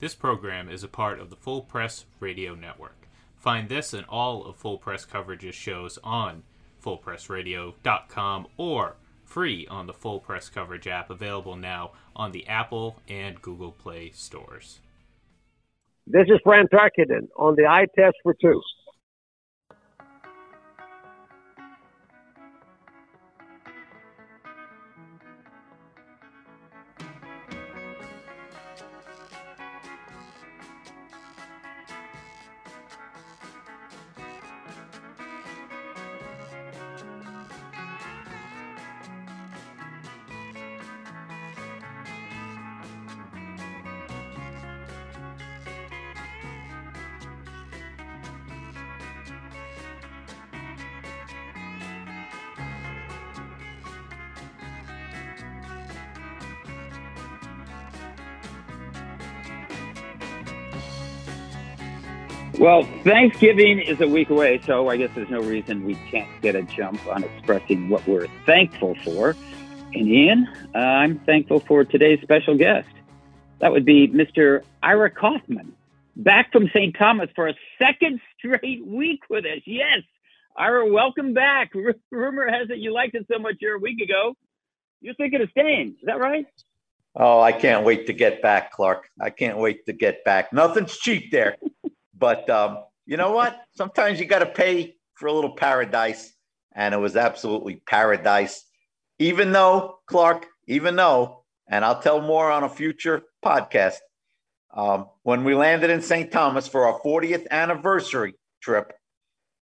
This program is a part of the Full Press Radio Network. Find this and all of Full Press Coverage's shows on fullpressradio.com or free on the Full Press Coverage app available now on the Apple and Google Play stores. This is Fran Tarkenton on the eye test for two. Thanksgiving is a week away, so I guess there's no reason we can't get a jump on expressing what we're thankful for. And Ian, uh, I'm thankful for today's special guest. That would be Mr. Ira Kaufman, back from St. Thomas for a second straight week with us. Yes, Ira, welcome back. R- rumor has it you liked it so much here a week ago. You're thinking of staying. Is that right? Oh, I can't wait to get back, Clark. I can't wait to get back. Nothing's cheap there. But um, you know what? Sometimes you got to pay for a little paradise, and it was absolutely paradise. Even though Clark, even though, and I'll tell more on a future podcast. Um, when we landed in St. Thomas for our 40th anniversary trip,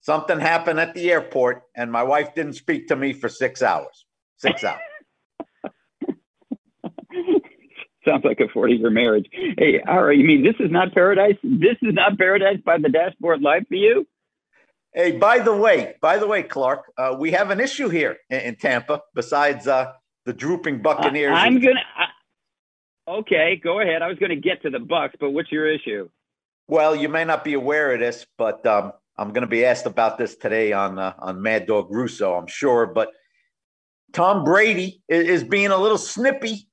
something happened at the airport, and my wife didn't speak to me for six hours. Six hours. Sounds like a 40 year marriage. Hey, all right. You mean this is not paradise? This is not paradise by the dashboard light for you? Hey, by the way, by the way, Clark, uh, we have an issue here in, in Tampa besides uh, the drooping Buccaneers. Uh, I'm gonna. okay, go ahead. I was gonna get to the Bucks, but what's your issue? Well, you may not be aware of this, but um, I'm going to be asked about this today on uh, on Mad Dog Russo, I'm sure. But Tom Brady is, is being a little snippy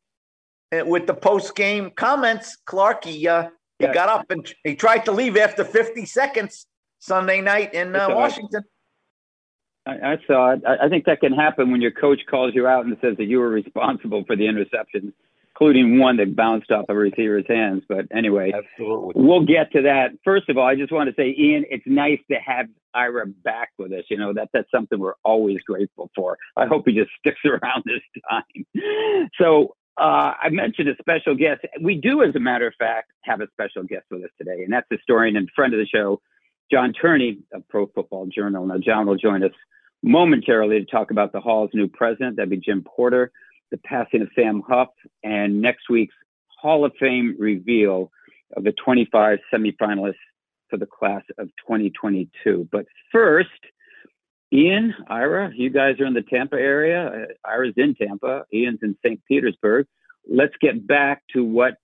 with the post game comments. Clark, he uh, he yeah. got up and he tried to leave after 50 seconds Sunday night in uh, Washington. I, I, saw it. I, I think that can happen when your coach calls you out and says that you were responsible for the interceptions, including one that bounced off a receiver's hands. But anyway, Absolutely. we'll get to that. First of all, I just want to say, Ian, it's nice to have Ira back with us. You know that that's something we're always grateful for. I hope he just sticks around this time. So uh, I mentioned a special guest. We do, as a matter of fact, have a special guest with us today, and that's historian and friend of the show, John Turney of Pro Football Journal. Now, John will join us momentarily to talk about the Hall's new president, that'd be Jim Porter, the passing of Sam Huff, and next week's Hall of Fame reveal of the 25 semifinalists for the class of 2022. But first, Ian, Ira, you guys are in the Tampa area. Uh, Ira's in Tampa. Ian's in St. Petersburg. Let's get back to what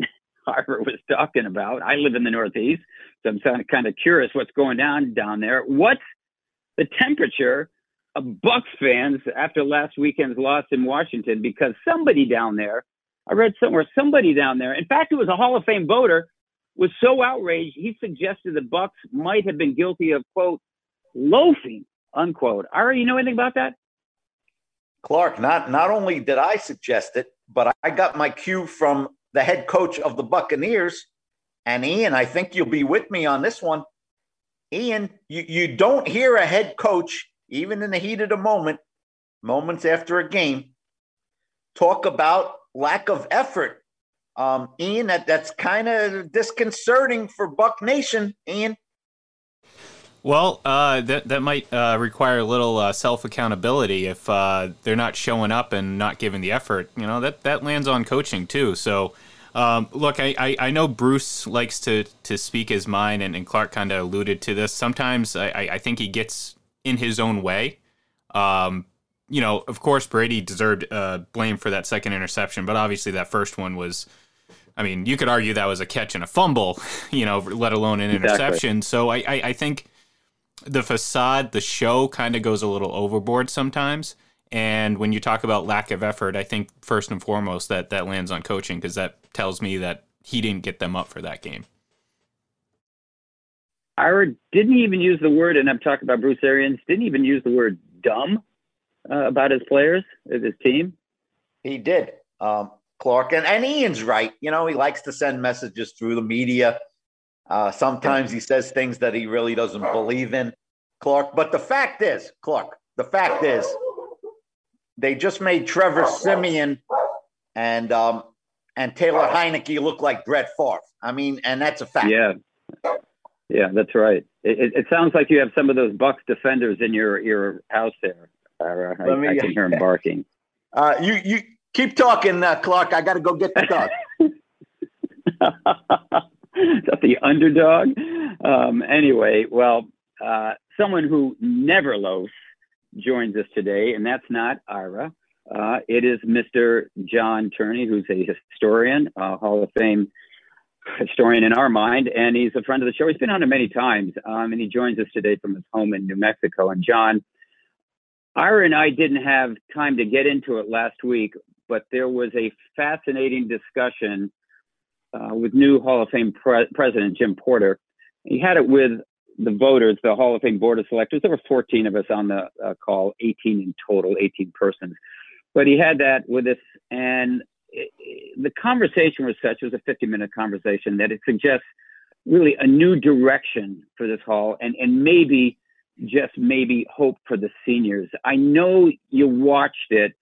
Ira was talking about. I live in the Northeast, so I'm kind of curious what's going on down there. What's the temperature of Bucks fans after last weekend's loss in Washington? Because somebody down there, I read somewhere, somebody down there, in fact, it was a Hall of Fame voter, was so outraged he suggested the Bucks might have been guilty of quote loafing unquote. Ira, you know anything about that? Clark, not not only did I suggest it, but I got my cue from the head coach of the Buccaneers. And Ian, I think you'll be with me on this one. Ian, you, you don't hear a head coach, even in the heat of the moment, moments after a game, talk about lack of effort. Um, Ian, that, that's kind of disconcerting for Buck Nation, Ian. Well, uh, that that might uh, require a little uh, self accountability if uh, they're not showing up and not giving the effort. You know that that lands on coaching too. So, um, look, I, I, I, know Bruce likes to to speak his mind, and, and Clark kind of alluded to this. Sometimes I, I think he gets in his own way. Um, you know, of course, Brady deserved uh, blame for that second interception, but obviously that first one was. I mean, you could argue that was a catch and a fumble, you know, let alone an interception. So I, I, I think the facade, the show kind of goes a little overboard sometimes. And when you talk about lack of effort, I think first and foremost that that lands on coaching because that tells me that he didn't get them up for that game. Ira didn't even use the word, and I'm talking about Bruce Arians, didn't even use the word dumb uh, about his players, his team. He did, um, Clark. And, and Ian's right. You know, he likes to send messages through the media. Uh, sometimes he says things that he really doesn't believe in, Clark. But the fact is, Clark, the fact is, they just made Trevor Siemian and um, and Taylor Heinicke look like Brett Favre. I mean, and that's a fact. Yeah, yeah, that's right. It, it, sounds like you have some of those Bucks defenders in your your house there. I, me, I, can hear them barking. Uh, you you keep talking, uh, Clark. I got to go get the dog. That the underdog? Um, anyway, well, uh, someone who never loafs joins us today, and that's not Ira. Uh, it is Mr. John Turney, who's a historian, Hall of Fame historian in our mind, and he's a friend of the show. He's been on it many times, um, and he joins us today from his home in New Mexico. And John, Ira and I didn't have time to get into it last week, but there was a fascinating discussion uh, with new Hall of Fame pre- President Jim Porter. He had it with the voters, the Hall of Fame Board of Selectors. There were 14 of us on the uh, call, 18 in total, 18 persons. But he had that with us, and it, it, the conversation was such, it was a 50 minute conversation, that it suggests really a new direction for this hall and, and maybe, just maybe, hope for the seniors. I know you watched it,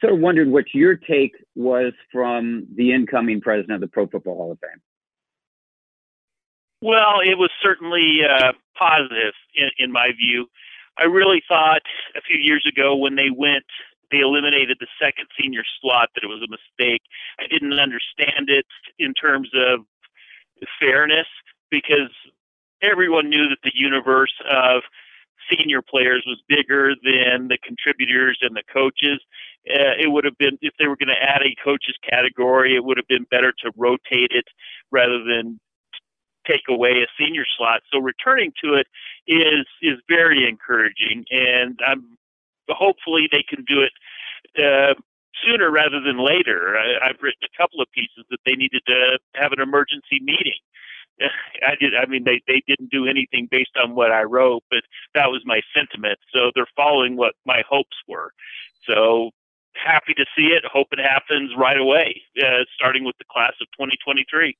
sort of wondered what your take was from the incoming president of the Pro Football Hall of Fame. Well, it was certainly uh, positive in, in my view. I really thought a few years ago when they went, they eliminated the second senior slot that it was a mistake. I didn't understand it in terms of fairness because everyone knew that the universe of senior players was bigger than the contributors and the coaches. Uh, it would have been if they were going to add a coaches category, it would have been better to rotate it rather than take away a senior slot. So returning to it is is very encouraging, and I'm hopefully they can do it uh, sooner rather than later. I, I've written a couple of pieces that they needed to have an emergency meeting. I did. I mean, they they didn't do anything based on what I wrote, but that was my sentiment. So they're following what my hopes were. So happy to see it. Hope it happens right away, uh, starting with the class of 2023.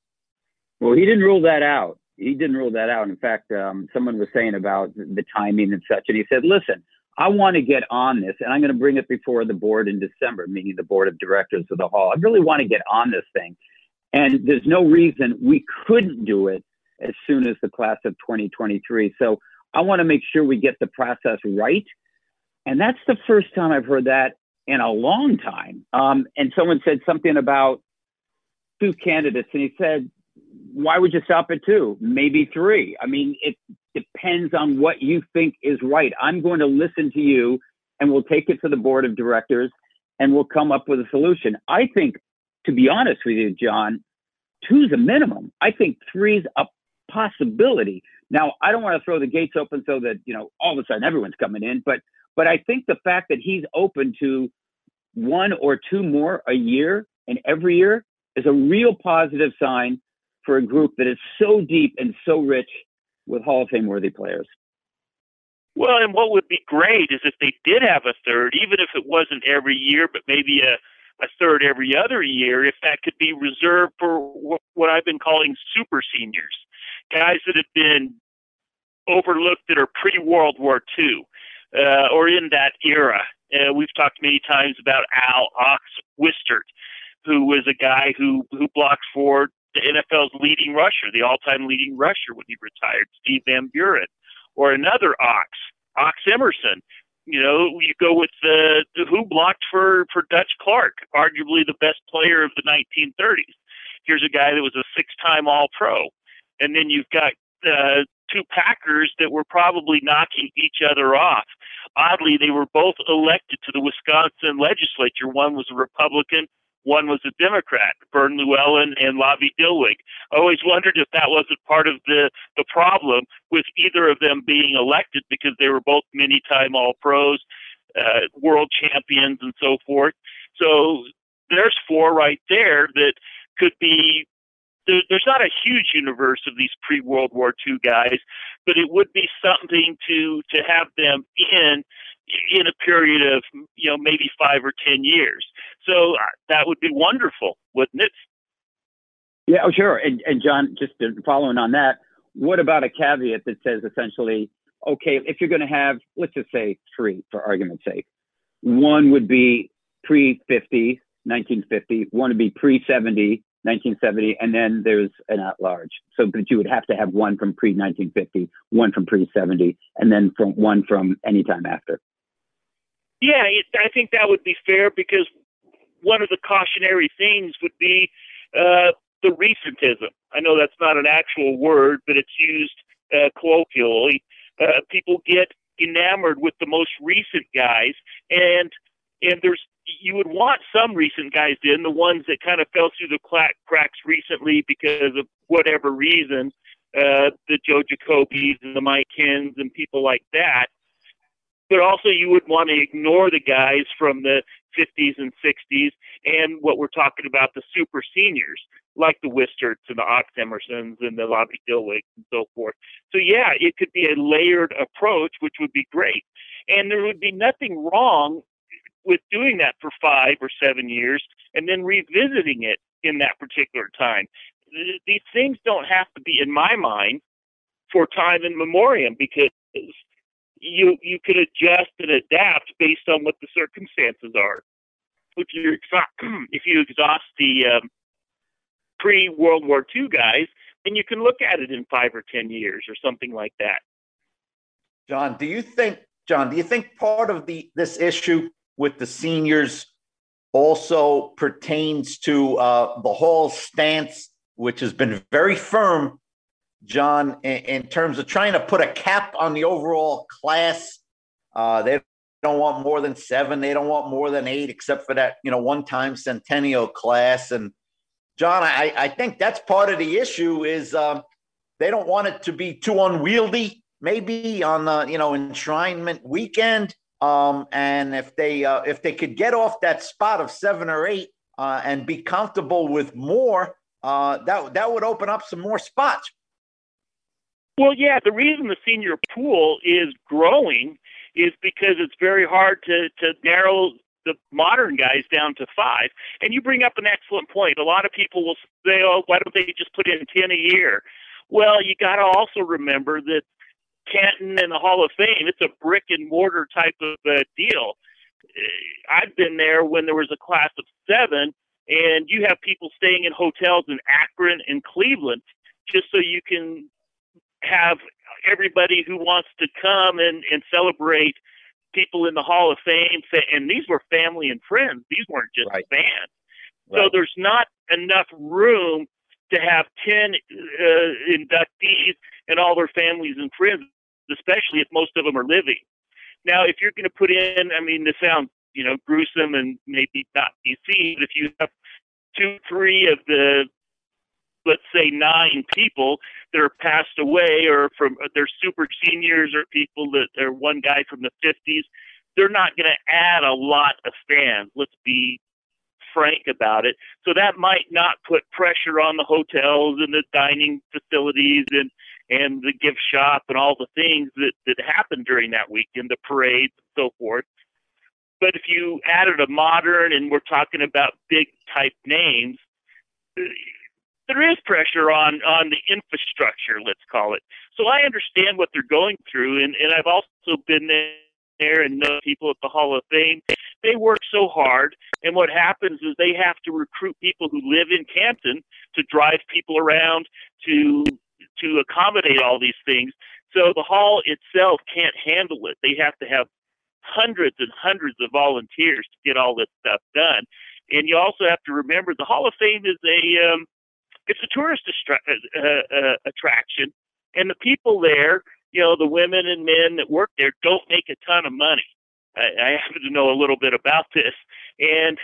Well, he didn't rule that out. He didn't rule that out. In fact, um, someone was saying about the timing and such, and he said, "Listen, I want to get on this, and I'm going to bring it before the board in December, meaning the board of directors of the hall. I really want to get on this thing, and there's no reason we couldn't do it as soon as the class of 2023. So I want to make sure we get the process right, and that's the first time I've heard that in a long time. Um, and someone said something about two candidates, and he said why would you stop at two? Maybe three. I mean, it depends on what you think is right. I'm going to listen to you and we'll take it to the board of directors and we'll come up with a solution. I think, to be honest with you, John, two's a minimum. I think three's a possibility. Now, I don't want to throw the gates open so that, you know, all of a sudden everyone's coming in, but but I think the fact that he's open to one or two more a year and every year is a real positive sign for a group that is so deep and so rich with Hall of Fame worthy players. Well, and what would be great is if they did have a third, even if it wasn't every year, but maybe a, a third every other year, if that could be reserved for what I've been calling super seniors, guys that have been overlooked that are pre World War II uh, or in that era. Uh, we've talked many times about Al Ox Wistert, who was a guy who who blocked for the NFL's leading rusher, the all-time leading rusher when he retired, Steve Van Buren, or another Ox, Ox Emerson. You know, you go with the, the who blocked for for Dutch Clark, arguably the best player of the 1930s. Here's a guy that was a six-time All-Pro, and then you've got uh, two Packers that were probably knocking each other off. Oddly, they were both elected to the Wisconsin legislature. One was a Republican, one was a Democrat, Vern Lewellen and Lavvie Dilweg. I always wondered if that wasn't part of the, the problem with either of them being elected because they were both many time All Pros, uh, world champions, and so forth. So there's four right there that could be there, there's not a huge universe of these pre World War II guys, but it would be something to to have them in in a period of you know maybe five or ten years. So uh, that would be wonderful, wouldn't it? Yeah, oh, sure. And, and John, just following on that, what about a caveat that says essentially, okay, if you're going to have, let's just say three for argument's sake, one would be pre 50, 1950, one would be pre 70, 1970, and then there's an at large. So, but you would have to have one from pre 1950, one from pre 70, and then from one from any time after. Yeah, it, I think that would be fair because one of the cautionary things would be uh, the recentism. I know that's not an actual word, but it's used uh, colloquially. Uh, people get enamored with the most recent guys, and and there's you would want some recent guys in the ones that kind of fell through the cracks recently because of whatever reason, uh, the Joe Jacobys and the Mike Kenns and people like that. But also, you would want to ignore the guys from the 50s and 60s and what we're talking about the super seniors like the Wisterts and the Ox Emersons and the Lavvie Dilwegs and so forth. So yeah, it could be a layered approach, which would be great. And there would be nothing wrong with doing that for five or seven years and then revisiting it in that particular time. These things don't have to be, in my mind, for time in memoriam because you you can adjust and adapt based on what the circumstances are. If you if you exhaust the um, pre World War II guys, then you can look at it in five or ten years or something like that. John, do you think John, do you think part of the this issue with the seniors also pertains to uh, the Hall stance, which has been very firm, John, in, in, terms of trying to put a cap on the overall class. Uh, they don't want more than seven. They don't want more than eight, except for that, you know, one-time centennial class. And John, I, I think that's part of the issue is um, they don't want it to be too unwieldy. Maybe on the you know enshrinement weekend, um, and if they uh, if they could get off that spot of seven or eight uh, and be comfortable with more, uh, that that would open up some more spots. Well, yeah, the reason the senior pool is growing is because it's very hard to to narrow the modern guys down to five. And you bring up an excellent point. A lot of people will say, "Oh, why don't they just put in ten a year?" Well, you got to also remember that Canton and the Hall of Fame, it's a brick and mortar type of uh, deal. Uh, I've been there when there was a class of seven, and you have people staying in hotels in Akron and Cleveland just so you can have everybody who wants to come and, and celebrate people in the Hall of Fame. And these were family and friends, these weren't just right. fans. Right. So there's not enough room to have 10 uh, inductees and all their families and friends, especially if most of them are living. Now, if you're going to put in, I mean, this sounds, you know, gruesome and maybe not PC, but if you have two, three of the, let's say, nine people that are passed away or from, they're super seniors or people that are one guy from the 50s, they're not going to add a lot of fans. Let's be frank about it. So that might not put pressure on the hotels and the dining facilities and and the gift shop and all the things that that happen during that weekend, the parades and so forth. But if you added a modern and we're talking about big type names, there is pressure on on the infrastructure, let's call it. So I understand what they're going through, and and I've also been there there and know people at the Hall of Fame. They work so hard, and what happens is they have to recruit people who live in Canton to drive people around to to accommodate all these things. So the hall itself can't handle it. They have to have hundreds and hundreds of volunteers to get all this stuff done. And you also have to remember the Hall of Fame is a um, it's a tourist uh, uh, uh, attraction, and the people there you know, the women and men that work there don't make a ton of money. I, I happen to know a little bit about this, and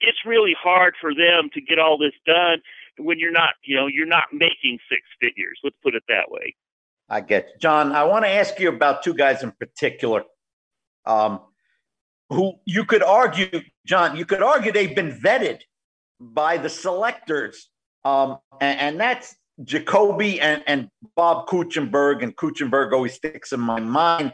it's really hard for them to get all this done when you're not, you know, you're not making six figures. Let's put it that way. I get you. John. I want to ask you about two guys in particular, um, who you could argue, John. You could argue they've been vetted by the selectors um, and, and, that's Jacoby and, and Bob Kuechenberg. And Kuechenberg always sticks in my mind,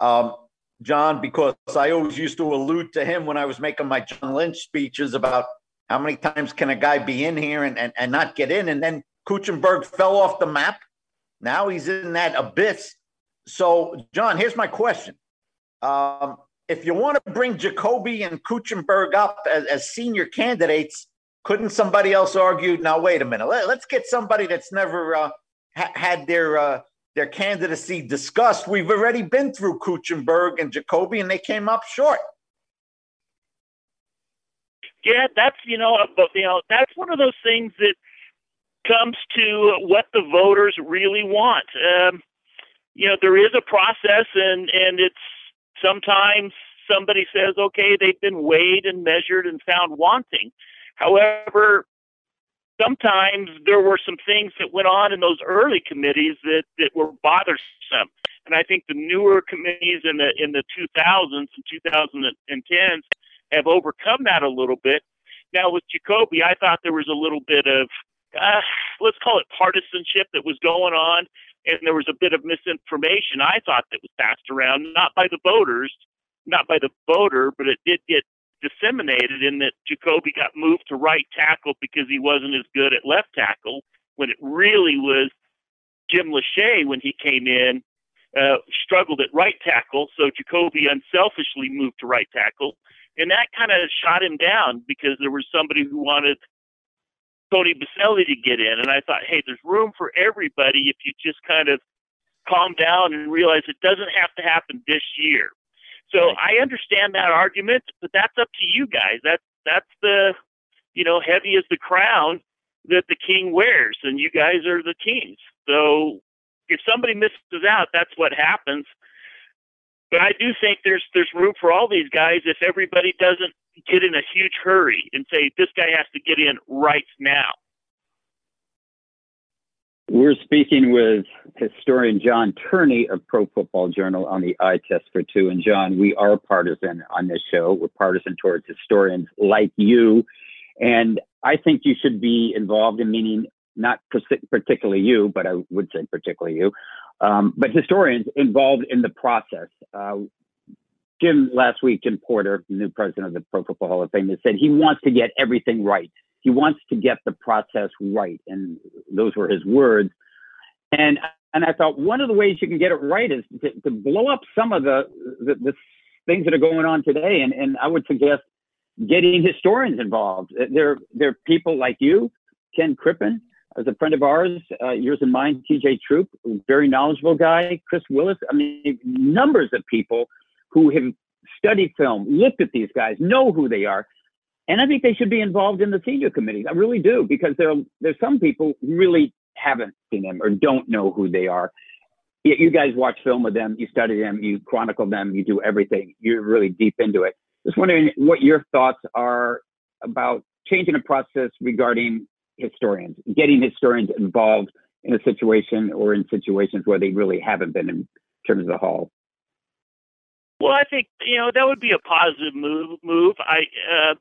um, John, because I always used to allude to him when I was making my John Lynch speeches about how many times can a guy be in here and, and, and not get in? And then Kuechenberg fell off the map. Now he's in that abyss. So, John, here's my question. Um, if you want to bring Jacoby and Kuechenberg up as, as senior candidates, couldn't somebody else argue? Now, wait a minute. Let, us get somebody that's never uh, ha- had their uh, their candidacy discussed. We've already been through Kuechenberg and Jacoby, and they came up short. Yeah, that's you know, you know, that's one of those things that comes to what the voters really want. Um, you know, there is a process, and and it's sometimes somebody says, okay, they've been weighed and measured and found wanting. However, sometimes there were some things that went on in those early committees that, that were bothersome. And I think the newer committees in the in the 2000s and 2010s have overcome that a little bit. Now with Jacoby, I thought there was a little bit of uh, let's call it partisanship that was going on, and there was a bit of misinformation. I thought that was passed around, not by the voters, not by the voter, but it did get disseminated in that Jacoby got moved to right tackle because he wasn't as good at left tackle when it really was Jim Lachey when he came in uh, struggled at right tackle. So Jacoby unselfishly moved to right tackle. And that kind of shot him down because there was somebody who wanted Tony Boselli to get in. And I thought, hey, there's room for everybody if you just kind of calm down and realize it doesn't have to happen this year. So I understand that argument, but that's up to you guys. That's that's the you know heavy is the crown that the king wears, and you guys are the kings. So if somebody misses out, that's what happens. But I do think there's there's room for all these guys if everybody doesn't get in a huge hurry and say this guy has to get in right now. We're speaking with historian John Turney of Pro Football Journal on the eye test for two. And John, we are partisan on this show. We're partisan towards historians like you. And I think you should be involved in meaning not particularly you, but I would say particularly you, um, but historians involved in the process. Uh, Jim last week, Jim Porter, new president of the Pro Football Hall of Fame, has said he wants to get everything right he wants to get the process right, and those were his words. And and I thought one of the ways you can get it right is to, to blow up some of the, the, the things that are going on today. And and I would suggest getting historians involved. There there are people like you, Ken Crippen, as a friend of ours, uh, yours and mine, TJ Troup, very knowledgeable guy, Chris Willis. I mean, numbers of people who have studied film, looked at these guys, know who they are, and I think they should be involved in the senior committees. I really do, because there there's some people who really haven't seen them or don't know who they are. You guys watch film with them, you study them, you chronicle them, you do everything. You're really deep into it. Just wondering what your thoughts are about changing the process regarding historians, getting historians involved in a situation or in situations where they really haven't been in terms of the hall. Well, I think you know that would be a positive move. Move. I uh,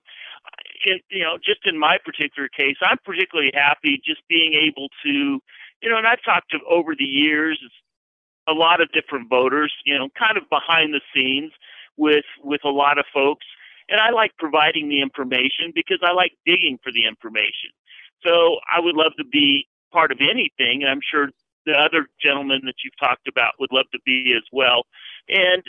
in, you know, just in my particular case, I'm particularly happy just being able to, you know, and I've talked to over the years a lot of different voters, you know, kind of behind the scenes with with a lot of folks, and I like providing the information because I like digging for the information. So I would love to be part of anything, and I'm sure the other gentlemen that you've talked about would love to be as well. And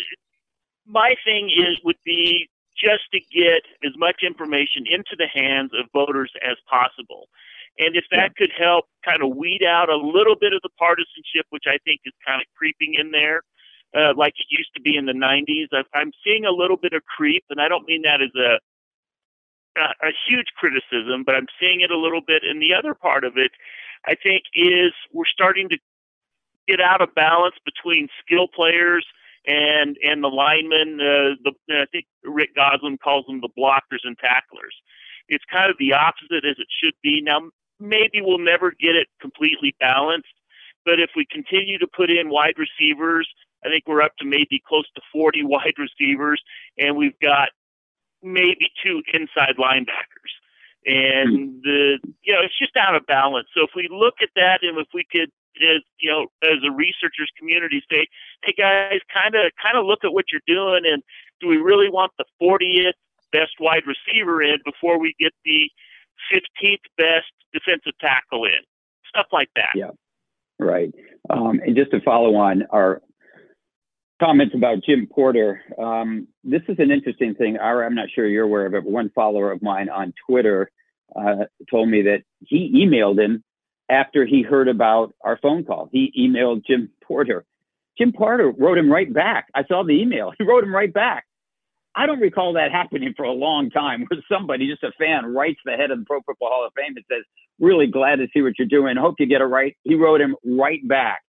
my thing is would be just to get as much information into the hands of voters as possible. And if that yeah. could help kind of weed out a little bit of the partisanship, which I think is kind of creeping in there, uh, like it used to be in the 90s, I'm seeing a little bit of creep, and I don't mean that as a a huge criticism, but I'm seeing it a little bit. And the other part of it, I think, is we're starting to get out of balance between skill players and and the linemen. Uh, the I think Rick Gosselin calls them the blockers and tacklers. It's kind of the opposite as it should be. Now maybe we'll never get it completely balanced, but if we continue to put in wide receivers, I think we're up to maybe close to 40 wide receivers, and we've got maybe two inside linebackers. and the you know it's just out of balance. So if we look at that, and if we could, as you know, as a researchers community, say, hey guys, kind of kind of look at what you're doing, and do we really want the 40th best wide receiver in before we get the 15th best defensive tackle in? Stuff like that. Yeah, right. Um, and just to follow on our comments about Jim Porter. Um, this is an interesting thing. I'm not sure you're aware of it, but one follower of mine on Twitter uh, told me that he emailed him after he heard about our phone call. He emailed Jim Porter. Jim Porter wrote him right back. I saw the email. He wrote him right back. I don't recall that happening for a long time where somebody, just a fan, writes the head of the Pro Football Hall of Fame and says, Really glad to see what you're doing. Hope you get it right. He wrote him right back.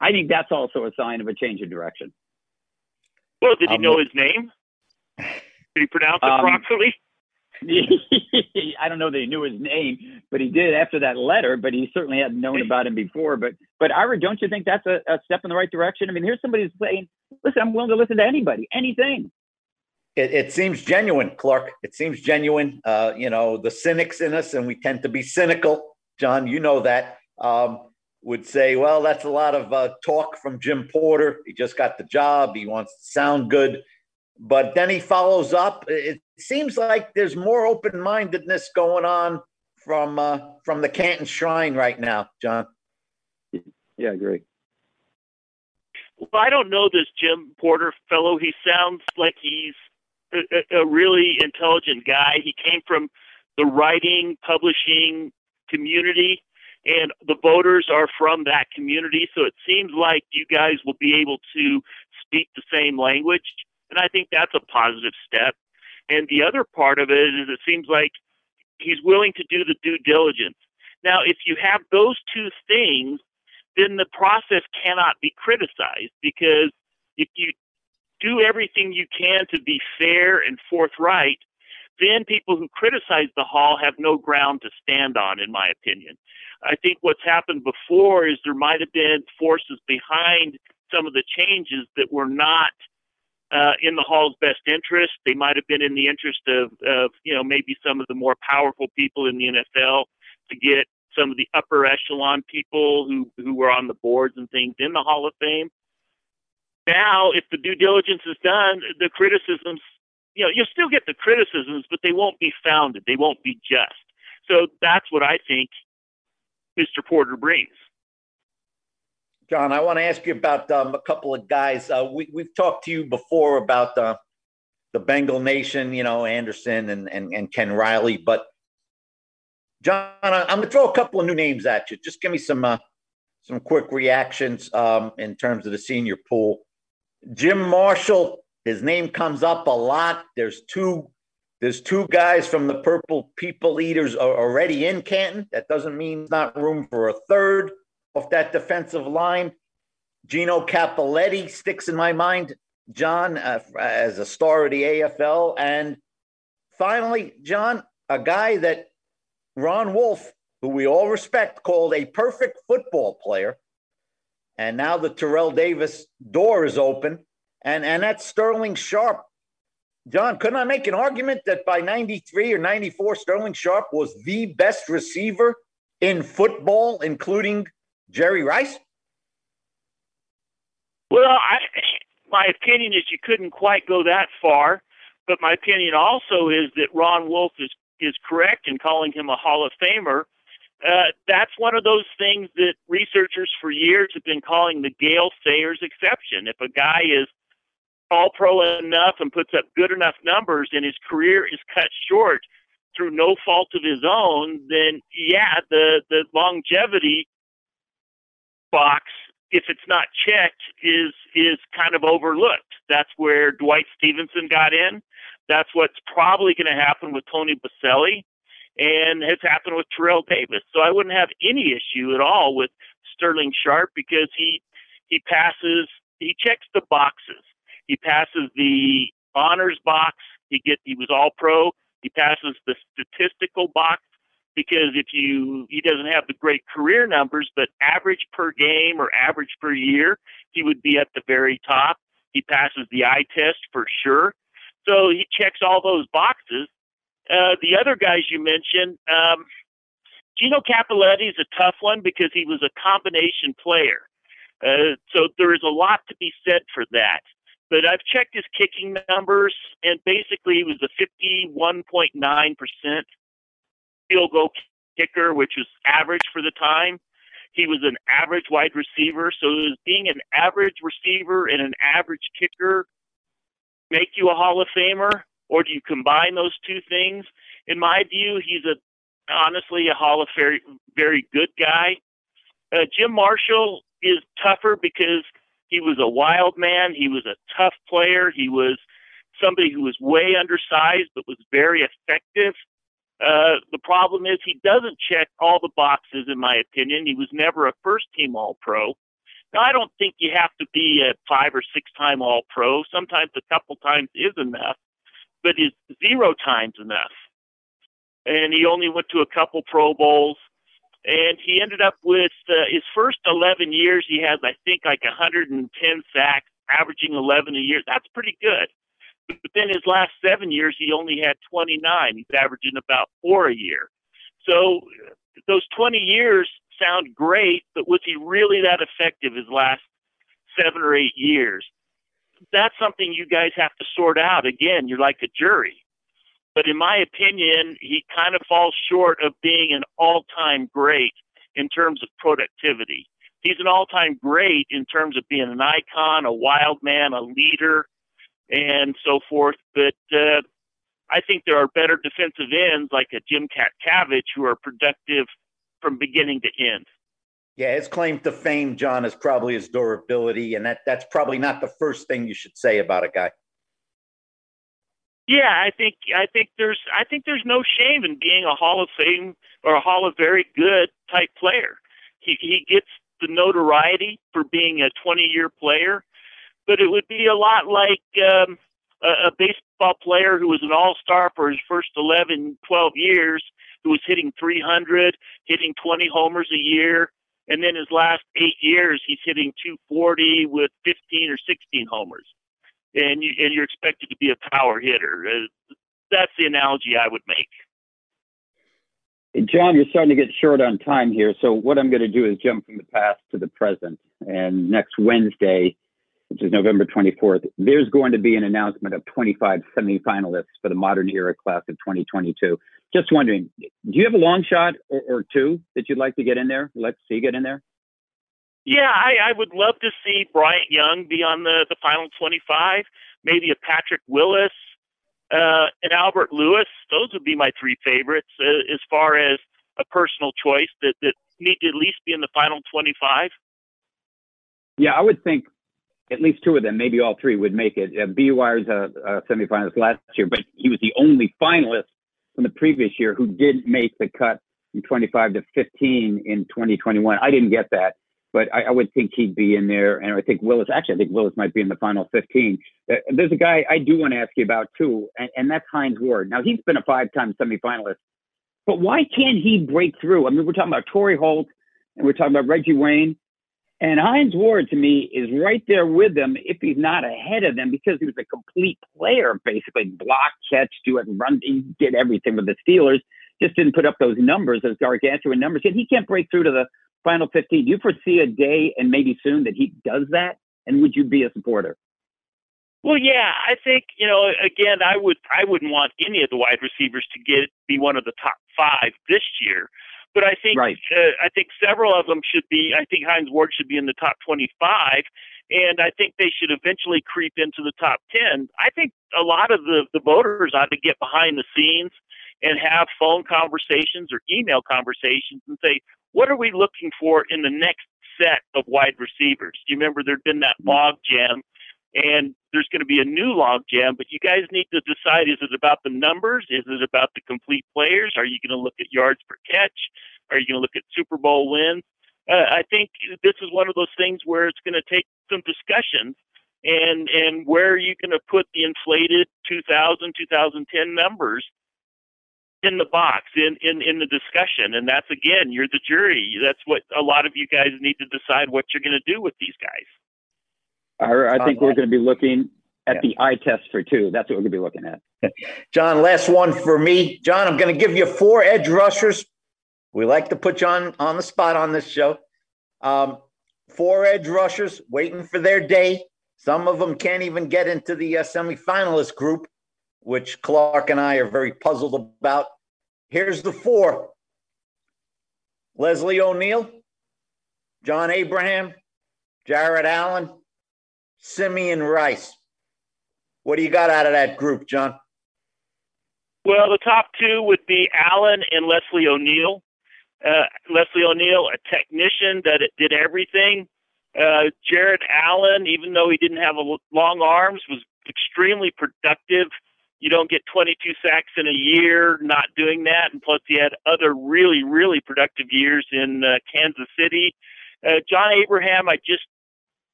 I think that's also a sign of a change of direction. Well, did he um, know his name? Did he pronounce it um, properly? I don't know that he knew his name, but he did after that letter. But he certainly hadn't known about him before. But but Ira, don't you think that's a, a step in the right direction? I mean, here's somebody who's saying, "Listen, I'm willing to listen to anybody, anything." It, it seems genuine, Clark. It seems genuine. Uh, you know, the cynics in us, and we tend to be cynical. John, you know that. Um, would say, well, that's a lot of uh, talk from Jim Porter. He just got the job. He wants to sound good. But then he follows up. It seems like there's more open mindedness going on from uh, from the Canton Shrine right now, John. Yeah, I agree. Well, I don't know this Jim Porter fellow. He sounds like he's a, a really intelligent guy. He came from the writing, publishing community and the voters are from that community. So it seems like you guys will be able to speak the same language. And I think that's a positive step. And the other part of it is it seems like he's willing to do the due diligence. Now, if you have those two things, then the process cannot be criticized because if you do everything you can to be fair and forthright, then people who criticize the hall have no ground to stand on, in my opinion. I think what's happened before is there might have been forces behind some of the changes that were not uh, in the hall's best interest. They might have been in the interest of, of, you know, maybe some of the more powerful people in the NFL to get some of the upper echelon people who, who were on the boards and things in the Hall of Fame. Now, if the due diligence is done, the criticisms, you know, you'll still get the criticisms, but they won't be founded. They won't be just. So that's what I think Mr. Porter brings. John, I want to ask you about um, a couple of guys. Uh, we, we've talked to you before about uh, the Bengal Nation, you know, Anderson and, and, and Ken Riley. But, John, I'm going to throw a couple of new names at you. Just give me some uh, some quick reactions um, in terms of the senior pool. Jim Marshall, his name comes up a lot. There's two there's two guys from the Purple People Eaters already in Canton. That doesn't mean not room for a third off that defensive line. Gino Cappelletti sticks in my mind, John, uh, as a star of the AFL. And finally, John, a guy that Ron Wolf, who we all respect, called a perfect football player. And now the Terrell Davis door is open. And, and that's Sterling Sharpe. John, couldn't I make an argument that by 93 or 94, Sterling Sharpe was the best receiver in football, including Jerry Rice? Well, I, my opinion is you couldn't quite go that far, but my opinion also is that Ron Wolf is, is correct in calling him a Hall of Famer. Uh, that's one of those things that researchers for years have been calling the Gale Sayers exception. If a guy is all pro enough and puts up good enough numbers and his career is cut short through no fault of his own, then yeah, the, the longevity box, if it's not checked, is is kind of overlooked. That's where Dwight Stephenson got in. That's what's probably going to happen with Tony Boselli and has happened with Terrell Davis. So I wouldn't have any issue at all with Sterling Sharpe because he he passes he checks the boxes. He passes the honors box. He get he was all pro. He passes the statistical box because if you he doesn't have the great career numbers, but average per game or average per year, he would be at the very top. He passes the eye test for sure. So he checks all those boxes. uh, the other guys you mentioned, um, Gino Cappelletti is a tough one because he was a combination player. Uh, so there is a lot to be said for that. But I've checked his kicking numbers, and basically he was a 51.9% field goal kicker, which was average for the time. He was an average wide receiver. So was being an average receiver and an average kicker make you a Hall of Famer, or do you combine those two things? In my view, he's a honestly a Hall of very very good guy. Uh, Jim Marshall is tougher because he was a wild man. He was a tough player. He was somebody who was way undersized but was very effective. Uh, the problem is he doesn't check all the boxes, in my opinion. He was never a first team All Pro. Now, I don't think you have to be a five or six time All Pro. Sometimes a couple times is enough, but is zero times enough? And he only went to a couple Pro Bowls. And he ended up with uh, his first 11 years, he has, I think, like 110 sacks, averaging 11 a year. That's pretty good. But then his last seven years, he only had 29. He's averaging about four a year. So those 20 years sound great, but was he really that effective his last seven or eight years? That's something you guys have to sort out. Again, you're like a jury. But in my opinion, he kind of falls short of being an all time great in terms of productivity. He's an all time great in terms of being an icon, a wild man, a leader, and so forth. But uh, I think there are better defensive ends like a Jim Katcavage who are productive from beginning to end. Yeah, his claim to fame, John, is probably his durability, and that that's probably not the first thing you should say about a guy. Yeah, I think I think there's I think there's no shame in being a Hall of Fame or a Hall of Very Good type player. He he gets the notoriety for being a 20 year player, but it would be a lot like um, a, a baseball player who was an all star for his first 11, 12 years who was hitting 300, hitting 20 homers a year. And then his last eight years, he's hitting 240 with 15 or 16 homers. And, you, and you're expected to be a power hitter. Uh, that's the analogy I would make. John, you're starting to get short on time here. So, what I'm going to do is jump from the past to the present. And next Wednesday, which is November 24th, there's going to be an announcement of 25 semifinalists for the modern era class of 2022. Just wondering, do you have a long shot or, or two that you'd like to get in there? Let's see get in there. Yeah, I, I would love to see Bryant Young be on the, the final 25, maybe a Patrick Willis, uh, and Albert Lewis. Those would be my three favorites uh, as far as a personal choice that, that need to at least be in the final 25. Yeah, I would think at least two of them, maybe all three, would make it. Uh, B. Wire's a, a semifinalist last year, but he was the only finalist from the previous year who didn't make the cut from 25 to 15 in 2021. I didn't get that, but I, I, would think he'd be in there. And I think Willis, actually, I think Willis might be in the final 15. Uh, there's a guy I do want to ask you about too, and, and that's Hines Ward. Now, he's been a five time semifinalist, but why can't he break through? I mean, we're talking about Torry Holt and we're talking about Reggie Wayne. And Hines Ward to me is right there with them if he's not ahead of them because he was a complete player, basically block, catch, do it, run. He did everything with the Steelers. Just didn't put up those numbers, those gargantuan numbers. Yet he can't break through to the final 15. Do you foresee a day and maybe soon that he does that? And would you be a supporter? Well, yeah, I think you know. Again, I would I wouldn't want any of the wide receivers to get be one of the top five this year. But I think right. uh, I think several of them should be. I think Hines Ward should be in the top 25, and I think they should eventually creep into the top 10. I think a lot of the the voters ought to get behind the scenes and have phone conversations or email conversations and say, what are we looking for in the next set of wide receivers? Do you remember there'd been that mm-hmm. log jam and there's going to be a new log jam, but you guys need to decide is it about the numbers? Is it about the complete players? Are you going to look at yards per catch? Are you going to look at Super Bowl wins? Uh, I think this is one of those things where it's going to take some discussions and and where are you going to put the inflated 2000 2010 numbers in the box in, in in the discussion and that's again you're the jury that's what a lot of you guys need to decide what you're going to do with these guys I, I think we're going to be looking at Yeah. the eye test for two. That's what we're going to be looking at. John, last one for me. John, I'm going to give you four edge rushers. We like to put you on, on the spot on this show. Um, four edge rushers waiting for their day. Some of them can't even get into the uh, semifinalist group, which Clark and I are very puzzled about. Here's the four Leslie O'Neal, John Abraham, Jared Allen, Simeon Rice. What do you got out of that group, John? Well, the top two would be Allen and Leslie O'Neal. Uh, Leslie O'Neal, a technician that did everything. Uh, Jared Allen, even though he didn't have a long arms, was extremely productive. You don't get 22 sacks in a year not doing that, and plus he had other really, really productive years in uh, Kansas City. Uh, John Abraham, I just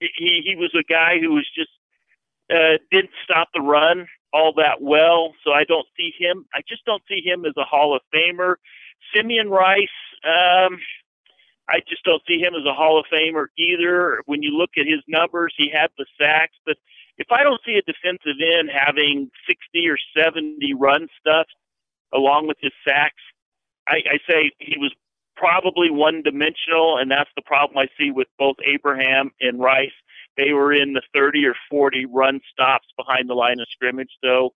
he he was a guy who was just uh, didn't stop the run all that well, so I don't see him. I just don't see him as a Hall of Famer. Simeon Rice, um, I just don't see him as a Hall of Famer either. When you look at his numbers, he had the sacks, but if I don't see a defensive end having 60 or 70 run stuff along with his sacks, I, I say he was probably one dimensional, and that's the problem I see with both Abraham and Rice. They were in the 30 or 40 run stops behind the line of scrimmage. So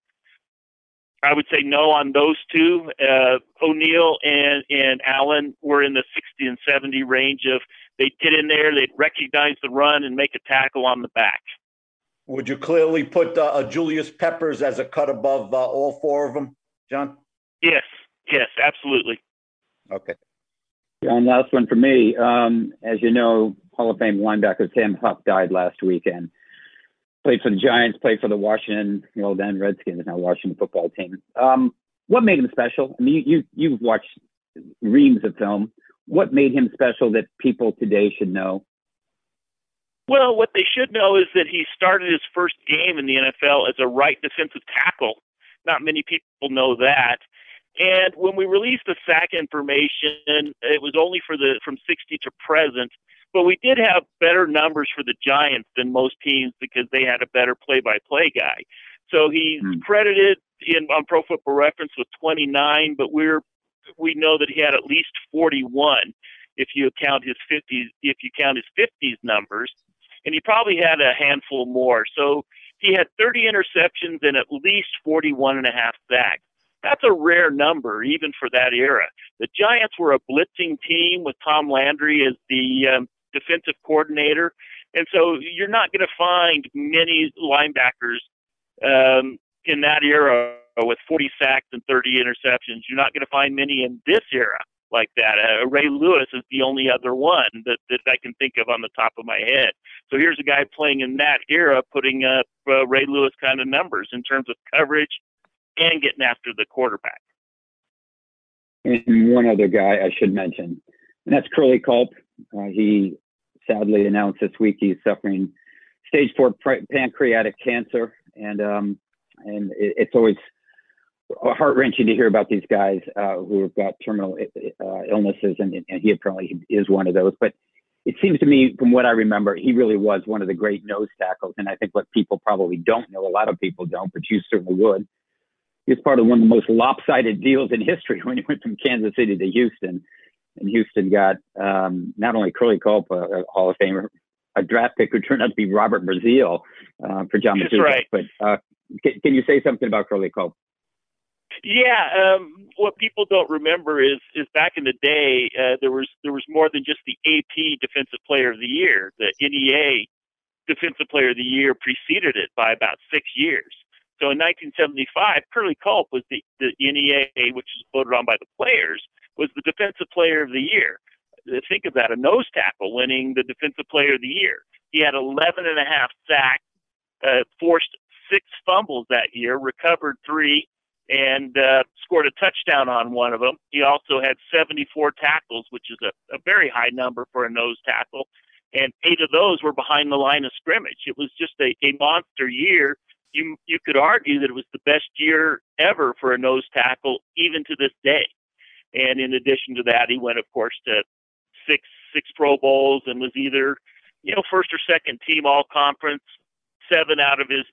I would say no on those two. Uh, O'Neal and, and Allen were in the 60 and 70 range of they'd get in there, they'd recognize the run and make a tackle on the back. Would you clearly put uh, uh, Julius Peppers as a cut above uh, all four of them, John? Yes, yes, absolutely. Okay. And last one for me. Um, as you know, Hall of Fame linebacker Sam Huff died last weekend. Played for the Giants, played for the Washington, the old then Redskins, now Washington football team. Um, what made him special? I mean, you, you you've watched reams of film. What made him special that people today should know? Well, what they should know is that he started his first game in the NFL as a right defensive tackle. Not many people know that. And when we released the sack information, it was only for the from 60 to present. But we did have better numbers for the Giants than most teams because they had a better play-by-play guy. So he's Hmm. credited in on Pro Football Reference with 29, but we're we know that he had at least 41 if you count his 50s if you count his 50s numbers, and he probably had a handful more. So he had 30 interceptions and at least 41 and a half sacks. That's a rare number, even for that era. The Giants were a blitzing team with Tom Landry as the um, defensive coordinator, and so you're not going to find many linebackers um, in that era with 40 sacks and 30 interceptions. You're not going to find many in this era like that. Uh, Ray Lewis is the only other one that, that I can think of on the top of my head. So here's a guy playing in that era, putting up uh, Ray Lewis kind of numbers in terms of coverage and getting after the quarterback. And one other guy I should mention, and that's Curly Culp. Uh, he sadly announced this week he's suffering stage four pancreatic cancer, and um, and it, it's always heart wrenching to hear about these guys uh, who have got terminal uh, illnesses, and, and he apparently is one of those. But it seems to me, from what I remember, he really was one of the great nose tackles. And I think what people probably don't know, a lot of people don't, but you certainly would. He was part of one of the most lopsided deals in history when he went from Kansas City to Houston. And Houston got um, not only Curly Culp, a, a Hall of Famer, a draft pick who turned out to be Robert Brazile uh, for John That's right. But uh, can, can you say something about Curly Culp? Yeah, um, what people don't remember is is back in the day uh, there was there was more than just the AP Defensive Player of the Year. The NEA Defensive Player of the Year preceded it by about six years. So in 1975, Curly Culp was the, the NEA, which was voted on by the players, was the Defensive Player of the Year. Uh, Think of that, a nose tackle winning the Defensive Player of the Year. He had 11 and a half sacks, uh, forced six fumbles that year, recovered three, and uh, scored a touchdown on one of them. He also had 74 tackles, which is a, a very high number for a nose tackle, and eight of those were behind the line of scrimmage. It was just a, a monster year. You you could argue that it was the best year ever for a nose tackle, even to this day. And in addition to that, he went, of course, to six six Pro Bowls and was either you know first or second team All Conference, seven out of his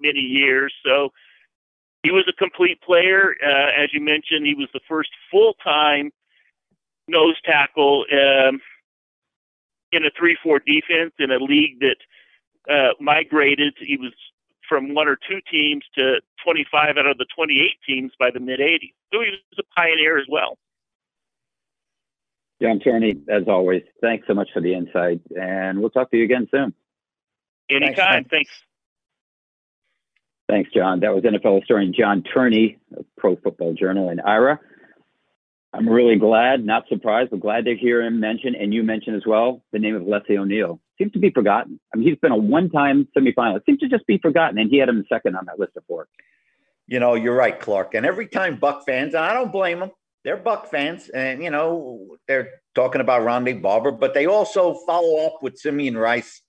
many years. So he was a complete player. Uh, as you mentioned, he was the first full time nose tackle um, in a 3 4 defense in a league that uh, migrated. He was from one or two teams to 25 out of the 28 teams by the mid 80s. So he was a pioneer as well. John Turney, as always, thanks so much for the insight, and we'll talk to you again soon. Anytime. Thanks. thanks. Thanks, John. That was NFL historian John Turney of Pro Football Journal and Ira. I'm really glad, not surprised, but glad to hear him mention, and you mentioned as well, the name of Leslie O'Neal. Seems to be forgotten. I mean, he's been a one-time semifinalist. Seems to just be forgotten, and he had him second on that list of four. You know, you're right, Clark. And every time Buck fans, and I don't blame them, they're Buck fans, and you know they're talking about Rondé Barber, but they also follow up with Simeon Rice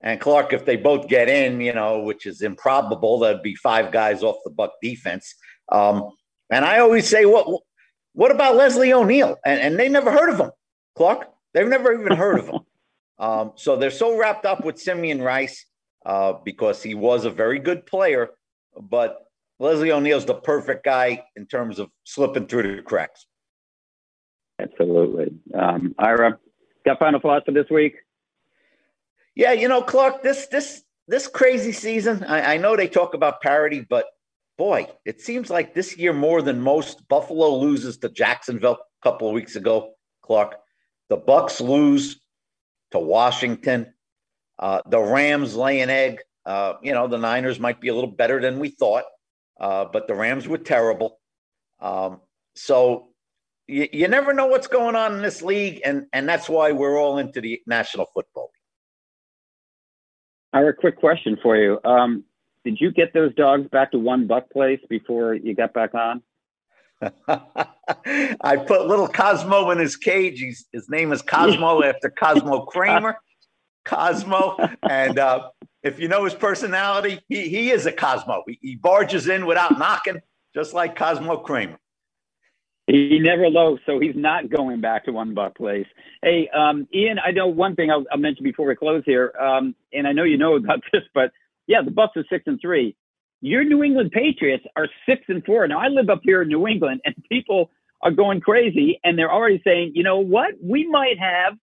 and Clark. If they both get in, you know, which is improbable, there'd be five guys off the Buck defense. Um, and I always say, what what about Leslie O'Neal? And, and they never heard of him, Clark. They've never even heard of him. Um, so they're so wrapped up with Simeon Rice uh, because he was a very good player, but Leslie O'Neal's the perfect guy in terms of slipping through the cracks. Absolutely. Um, Ira, got final thoughts for this week? Yeah, you know, Clark, this this this crazy season. I, I know they talk about parity, but boy, it seems like this year more than most. Buffalo loses to Jacksonville a couple of weeks ago. Clark, the Bucs lose to Washington. Uh, the Rams lay an egg. Uh, you know, the Niners might be a little better than we thought. Uh, but the Rams were terrible. Um, so you, you never know what's going on in this league, and and that's why we're all into the National Football League. I have a quick question for you. Um, did you get those dogs back to One Buc Place before you got back on? I put little Cosmo in his cage. He's, his name is Cosmo after Cosmo Kramer. Cosmo, and uh, if you know his personality, he, he is a Cosmo. He, he barges in without knocking, just like Cosmo Kramer. He never low, so he's not going back to One Buc Place. Hey, um, Ian, I know one thing I'll, I'll, mention before we close here, um, and I know you know about this, but yeah, the Bucs are six and three. Your New England Patriots are six and four. Now I live up here in New England, and people are going crazy, and they're already saying, you know what, we might have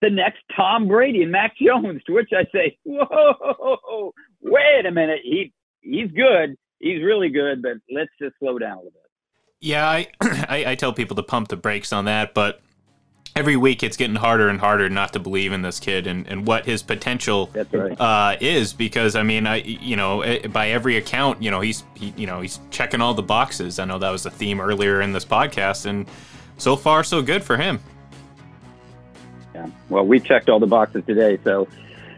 the next Tom Brady and Mac Jones. To which I say, whoa, wait a minute. He he's good. He's really good, but let's just slow down a little bit. Yeah, I, I, I tell people to pump the brakes on that, but every week it's getting harder and harder not to believe in this kid and, and what his potential right. uh, is because I mean I you know eh, by every account you know he's he, you know he's checking all the boxes I know that was the theme earlier in this podcast and so far so good for him yeah. Well, we checked all the boxes today, so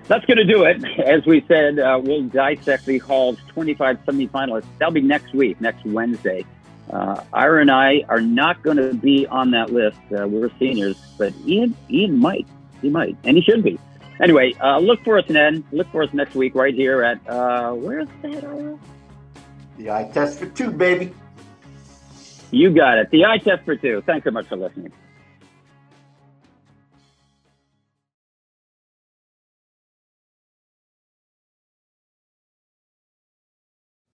that's going to do it. As we said, uh, we'll dissect the Hall's 25 semifinalists. That'll be next week, next Wednesday. Uh, Ira and I are not going to be on that list. Uh, we're seniors, but Ian, Ian might. He might, and he should be. Anyway, uh, look for us, Ned. Look for us next week right here at uh, where's that? Ira? The eye test for two, baby. You got it. The eye test for two. Thanks so much for listening.